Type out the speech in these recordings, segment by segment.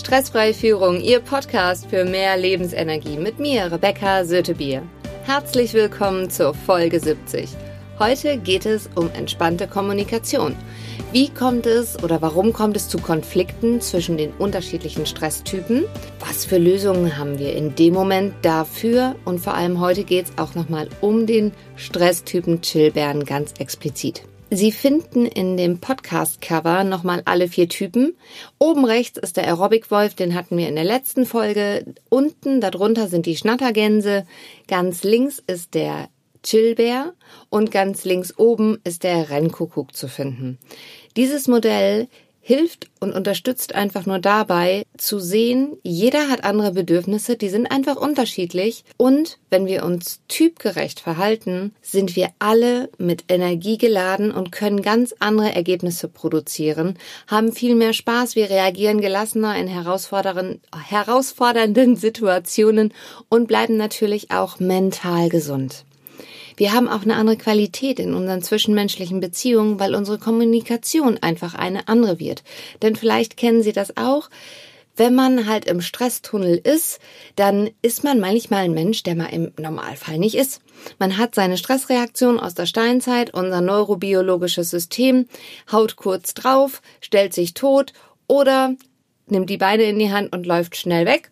Stressfreie Führung, Ihr Podcast für mehr Lebensenergie mit mir, Rebecca Sötebier. Herzlich willkommen zur Folge 70. Heute geht es um entspannte Kommunikation. Wie kommt es oder warum kommt es zu Konflikten zwischen den unterschiedlichen Stresstypen? Was für Lösungen haben wir in dem Moment dafür? Und vor allem heute geht es auch nochmal um den Stresstypen Chillbären ganz explizit. Sie finden in dem Podcast-Cover nochmal alle vier Typen. Oben rechts ist der Aerobic-Wolf, den hatten wir in der letzten Folge. Unten darunter sind die Schnattergänse. Ganz links ist der Chillbär und ganz links oben ist der Rennkuckuck zu finden. Dieses Modell hilft und unterstützt einfach nur dabei zu sehen, jeder hat andere Bedürfnisse, die sind einfach unterschiedlich und wenn wir uns typgerecht verhalten, sind wir alle mit Energie geladen und können ganz andere Ergebnisse produzieren, haben viel mehr Spaß, wir reagieren gelassener in herausfordernden Situationen und bleiben natürlich auch mental gesund. Wir haben auch eine andere Qualität in unseren zwischenmenschlichen Beziehungen, weil unsere Kommunikation einfach eine andere wird. Denn vielleicht kennen Sie das auch. Wenn man halt im Stresstunnel ist, dann ist man manchmal ein Mensch, der mal im Normalfall nicht ist. Man hat seine Stressreaktion aus der Steinzeit, unser neurobiologisches System, haut kurz drauf, stellt sich tot oder nimmt die Beine in die Hand und läuft schnell weg.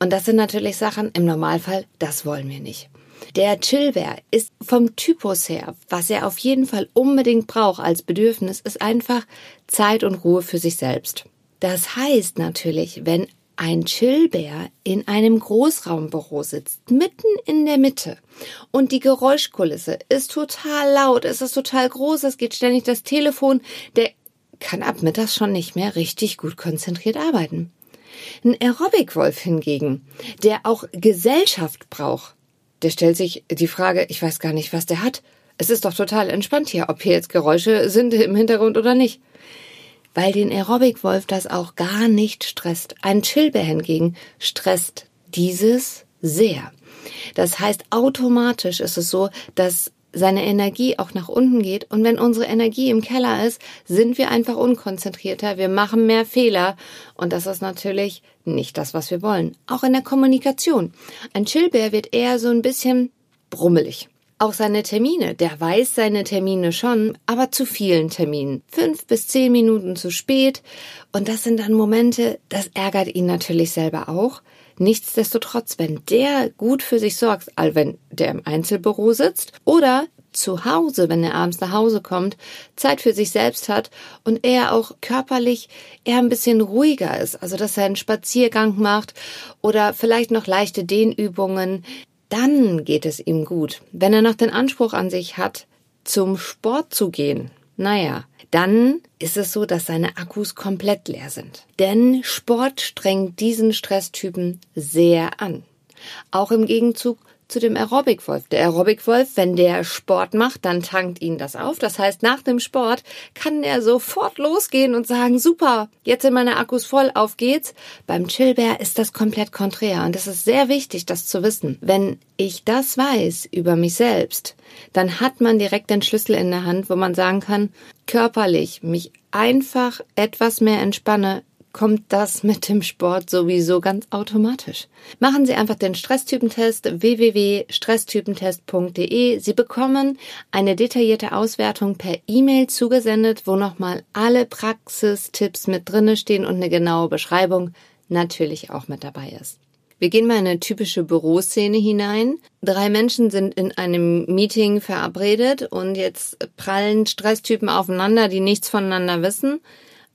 Und das sind natürlich Sachen im Normalfall, das wollen wir nicht. Der Chillbär ist vom Typus her, was er auf jeden Fall unbedingt braucht als Bedürfnis, ist einfach Zeit und Ruhe für sich selbst. Das heißt natürlich, wenn ein Chillbär in einem Großraumbüro sitzt, mitten in der Mitte und die Geräuschkulisse ist total laut, es ist total groß, es geht ständig das Telefon, der kann ab mittags schon nicht mehr richtig gut konzentriert arbeiten. Ein Aerobic-Wolf hingegen, der auch Gesellschaft braucht, der stellt sich die Frage, ich weiß gar nicht, was der hat. Es ist doch total entspannt hier, ob hier jetzt Geräusche sind im Hintergrund oder nicht. Weil den Aerobic-Wolf das auch gar nicht stresst. Ein Chillbär hingegen stresst dieses sehr. Das heißt, automatisch ist es so, dass seine Energie auch nach unten geht. Und wenn unsere Energie im Keller ist, sind wir einfach unkonzentrierter, wir machen mehr Fehler. Und das ist natürlich nicht das, was wir wollen. Auch in der Kommunikation. Ein Chillbär wird eher so ein bisschen brummelig. Auch seine Termine, der weiß seine Termine schon, aber zu vielen Terminen. Fünf bis zehn Minuten zu spät. Und das sind dann Momente, das ärgert ihn natürlich selber auch. Nichtsdestotrotz, wenn der gut für sich sorgt, all wenn der im Einzelbüro sitzt oder zu Hause, wenn er abends nach Hause kommt, Zeit für sich selbst hat und er auch körperlich eher ein bisschen ruhiger ist, also dass er einen Spaziergang macht oder vielleicht noch leichte Dehnübungen, dann geht es ihm gut. Wenn er noch den Anspruch an sich hat, zum Sport zu gehen, naja, dann ist es so, dass seine Akkus komplett leer sind. Denn Sport strengt diesen Stresstypen sehr an. Auch im Gegenzug zu dem Aerobic-Wolf. Der Aerobic-Wolf, wenn der Sport macht, dann tankt ihn das auf. Das heißt, nach dem Sport kann er sofort losgehen und sagen, super, jetzt sind meine Akkus voll, auf geht's. Beim Chillbär ist das komplett konträr. Und es ist sehr wichtig, das zu wissen. Wenn ich das weiß über mich selbst, dann hat man direkt den Schlüssel in der Hand, wo man sagen kann, körperlich mich einfach etwas mehr entspanne, kommt das mit dem Sport sowieso ganz automatisch. Machen Sie einfach den Stresstypentest www.stresstypentest.de. Sie bekommen eine detaillierte Auswertung per E-Mail zugesendet, wo nochmal alle Praxistipps mit drinne stehen und eine genaue Beschreibung natürlich auch mit dabei ist. Wir gehen mal in eine typische Büroszene hinein. Drei Menschen sind in einem Meeting verabredet und jetzt prallen Stresstypen aufeinander, die nichts voneinander wissen.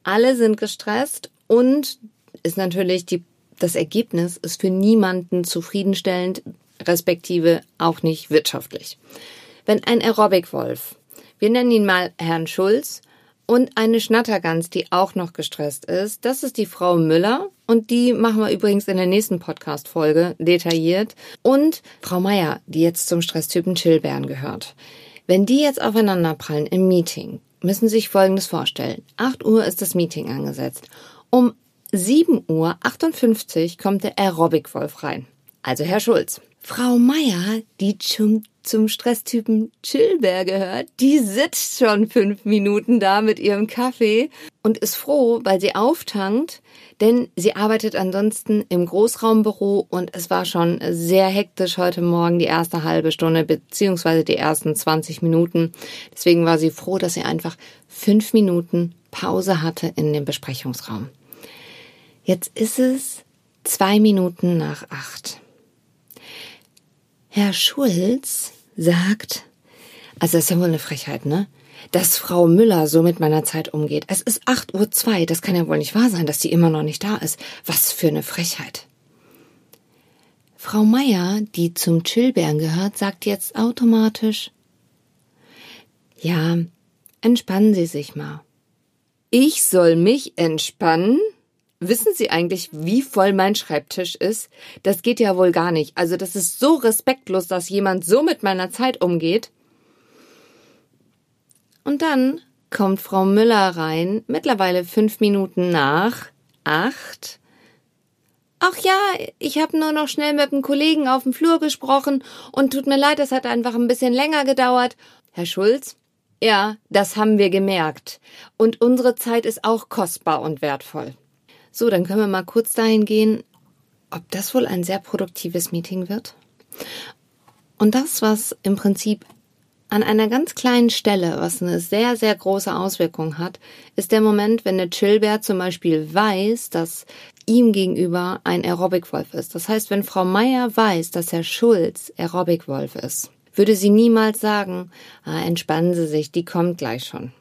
Alle sind gestresst und ist natürlich die, das Ergebnis ist für niemanden zufriedenstellend, respektive auch nicht wirtschaftlich. Wenn ein Aerobic-Wolf, wir nennen ihn mal Herrn Schulz, und eine Schnattergans, die auch noch gestresst ist, das ist die Frau Müller und die machen wir übrigens in der nächsten Podcast-Folge detailliert. Und Frau Meier, die jetzt zum Stresstypen Chillbären gehört. Wenn die jetzt aufeinanderprallen im Meeting, müssen Sie sich Folgendes vorstellen. 8 Uhr ist das Meeting angesetzt um 7.58 Uhr kommt der Aerobic-Wolf rein. Also Herr Schulz. Frau Meier, die zum zum Stresstypen Chillbär gehört. Die sitzt schon fünf Minuten da mit ihrem Kaffee und ist froh, weil sie auftankt, denn sie arbeitet ansonsten im Großraumbüro und es war schon sehr hektisch heute Morgen die erste halbe Stunde beziehungsweise die ersten 20 Minuten. Deswegen war sie froh, dass sie einfach fünf Minuten Pause hatte in dem Besprechungsraum. Jetzt ist es zwei Minuten nach acht. Herr Schulz sagt, also das ist ja wohl eine Frechheit, ne? Dass Frau Müller so mit meiner Zeit umgeht. Es ist acht Uhr, zwei. das kann ja wohl nicht wahr sein, dass die immer noch nicht da ist. Was für eine Frechheit. Frau Meier, die zum Chillbären gehört, sagt jetzt automatisch, ja, entspannen Sie sich mal. Ich soll mich entspannen? Wissen Sie eigentlich, wie voll mein Schreibtisch ist? Das geht ja wohl gar nicht. Also das ist so respektlos, dass jemand so mit meiner Zeit umgeht. Und dann kommt Frau Müller rein, mittlerweile fünf Minuten nach acht. Ach ja, ich habe nur noch schnell mit einem Kollegen auf dem Flur gesprochen und tut mir leid, es hat einfach ein bisschen länger gedauert. Herr Schulz? Ja, das haben wir gemerkt. Und unsere Zeit ist auch kostbar und wertvoll. So, dann können wir mal kurz dahin gehen, ob das wohl ein sehr produktives Meeting wird. Und das, was im Prinzip an einer ganz kleinen Stelle, was eine sehr, sehr große Auswirkung hat, ist der Moment, wenn der Chillbär zum Beispiel weiß, dass ihm gegenüber ein Aerobic-Wolf ist. Das heißt, wenn Frau Meier weiß, dass Herr Schulz Aerobic-Wolf ist, würde sie niemals sagen, ah, entspannen Sie sich, die kommt gleich schon.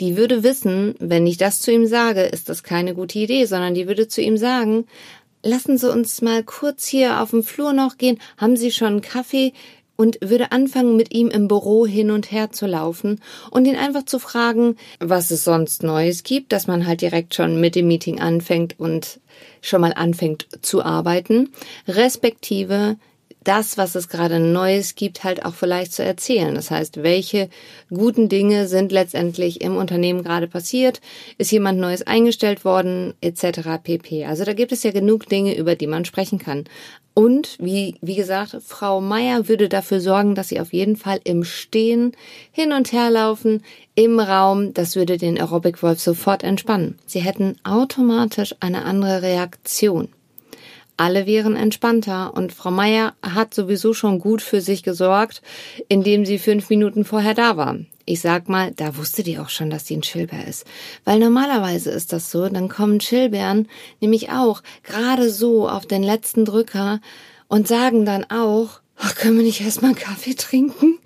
Die würde wissen, wenn ich das zu ihm sage, ist das keine gute Idee, sondern die würde zu ihm sagen, lassen Sie uns mal kurz hier auf dem Flur noch gehen, haben Sie schon einen Kaffee? Und würde anfangen, mit ihm im Büro hin und her zu laufen und ihn einfach zu fragen, was es sonst Neues gibt, dass man halt direkt schon mit dem Meeting anfängt und schon mal anfängt zu arbeiten, respektive das, was es gerade Neues gibt, halt auch vielleicht zu erzählen. Das heißt, welche guten Dinge sind letztendlich im Unternehmen gerade passiert? Ist jemand Neues eingestellt worden? Etc. pp. Also da gibt es ja genug Dinge, über die man sprechen kann. Und wie, wie gesagt, Frau Meier würde dafür sorgen, dass sie auf jeden Fall im Stehen hin und her laufen, im Raum. Das würde den Aerobic Wolf sofort entspannen. Sie hätten automatisch eine andere Reaktion. Alle wären entspannter und Frau Meier hat sowieso schon gut für sich gesorgt, indem sie fünf Minuten vorher da war. Ich sag mal, da wusste die auch schon, dass die ein Chillbär ist. Weil normalerweise ist das so, dann kommen Chillbären nämlich auch gerade so auf den letzten Drücker und sagen dann auch, ach, können wir nicht erstmal einen Kaffee trinken?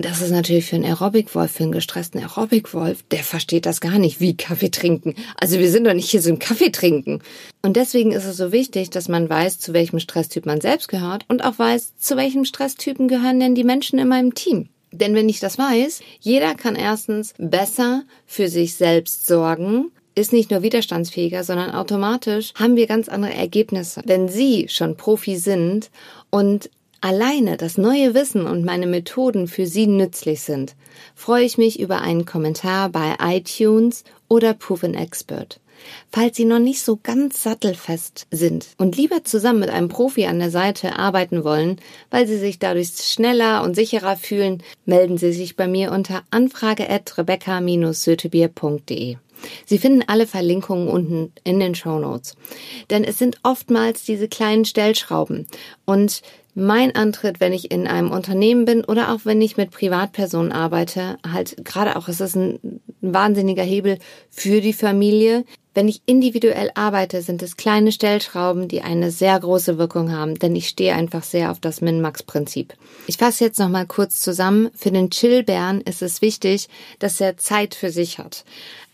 Das ist natürlich für einen Aerobic-Wolf, für einen gestressten Aerobic-Wolf, der versteht das gar nicht, wie Kaffee trinken. Also wir sind doch nicht hier so ein Kaffee trinken. Und deswegen ist es so wichtig, dass man weiß, zu welchem Stresstyp man selbst gehört und auch weiß, zu welchem Stresstypen gehören denn die Menschen in meinem Team. Denn wenn ich das weiß, jeder kann erstens besser für sich selbst sorgen, ist nicht nur widerstandsfähiger, sondern automatisch haben wir ganz andere Ergebnisse. Wenn Sie schon Profi sind und alleine das neue Wissen und meine Methoden für Sie nützlich sind, freue ich mich über einen Kommentar bei iTunes oder Proven Expert. Falls Sie noch nicht so ganz sattelfest sind und lieber zusammen mit einem Profi an der Seite arbeiten wollen, weil Sie sich dadurch schneller und sicherer fühlen, melden Sie sich bei mir unter anfrage at rebecca-sötebier.de. Sie finden alle Verlinkungen unten in den Show Notes. Denn es sind oftmals diese kleinen Stellschrauben und mein Antritt, wenn ich in einem Unternehmen bin oder auch wenn ich mit Privatpersonen arbeite, halt gerade auch, es ist ein, wahnsinniger Hebel für die Familie. Wenn ich individuell arbeite, sind es kleine Stellschrauben, die eine sehr große Wirkung haben, denn ich stehe einfach sehr auf das Min-Max-Prinzip. Ich fasse jetzt nochmal kurz zusammen. Für den Chillbären ist es wichtig, dass er Zeit für sich hat.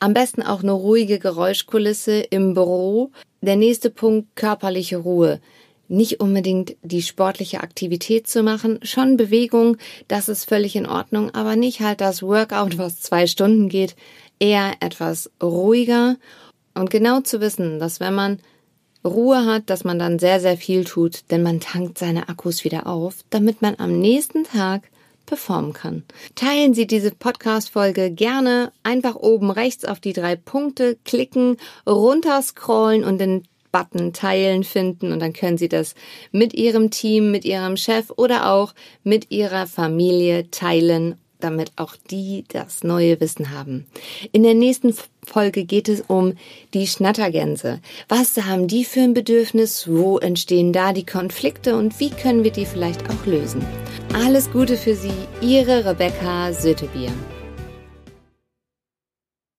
Am besten auch eine ruhige Geräuschkulisse im Büro. Der nächste Punkt, körperliche Ruhe nicht unbedingt die sportliche Aktivität zu machen, schon Bewegung, das ist völlig in Ordnung, aber nicht halt das Workout, was zwei Stunden geht, eher etwas ruhiger und genau zu wissen, dass wenn man Ruhe hat, dass man dann sehr, sehr viel tut, denn man tankt seine Akkus wieder auf, damit man am nächsten Tag performen kann. Teilen Sie diese Podcast-Folge gerne einfach oben rechts auf die drei Punkte klicken, runterscrollen und den Button Teilen finden und dann können Sie das mit Ihrem Team, mit Ihrem Chef oder auch mit Ihrer Familie teilen damit auch die das neue Wissen haben. In der nächsten Folge geht es um die Schnattergänse. Was haben die für ein Bedürfnis? Wo entstehen da die Konflikte und wie können wir die vielleicht auch lösen? Alles Gute für Sie, Ihre Rebecca Sötebier.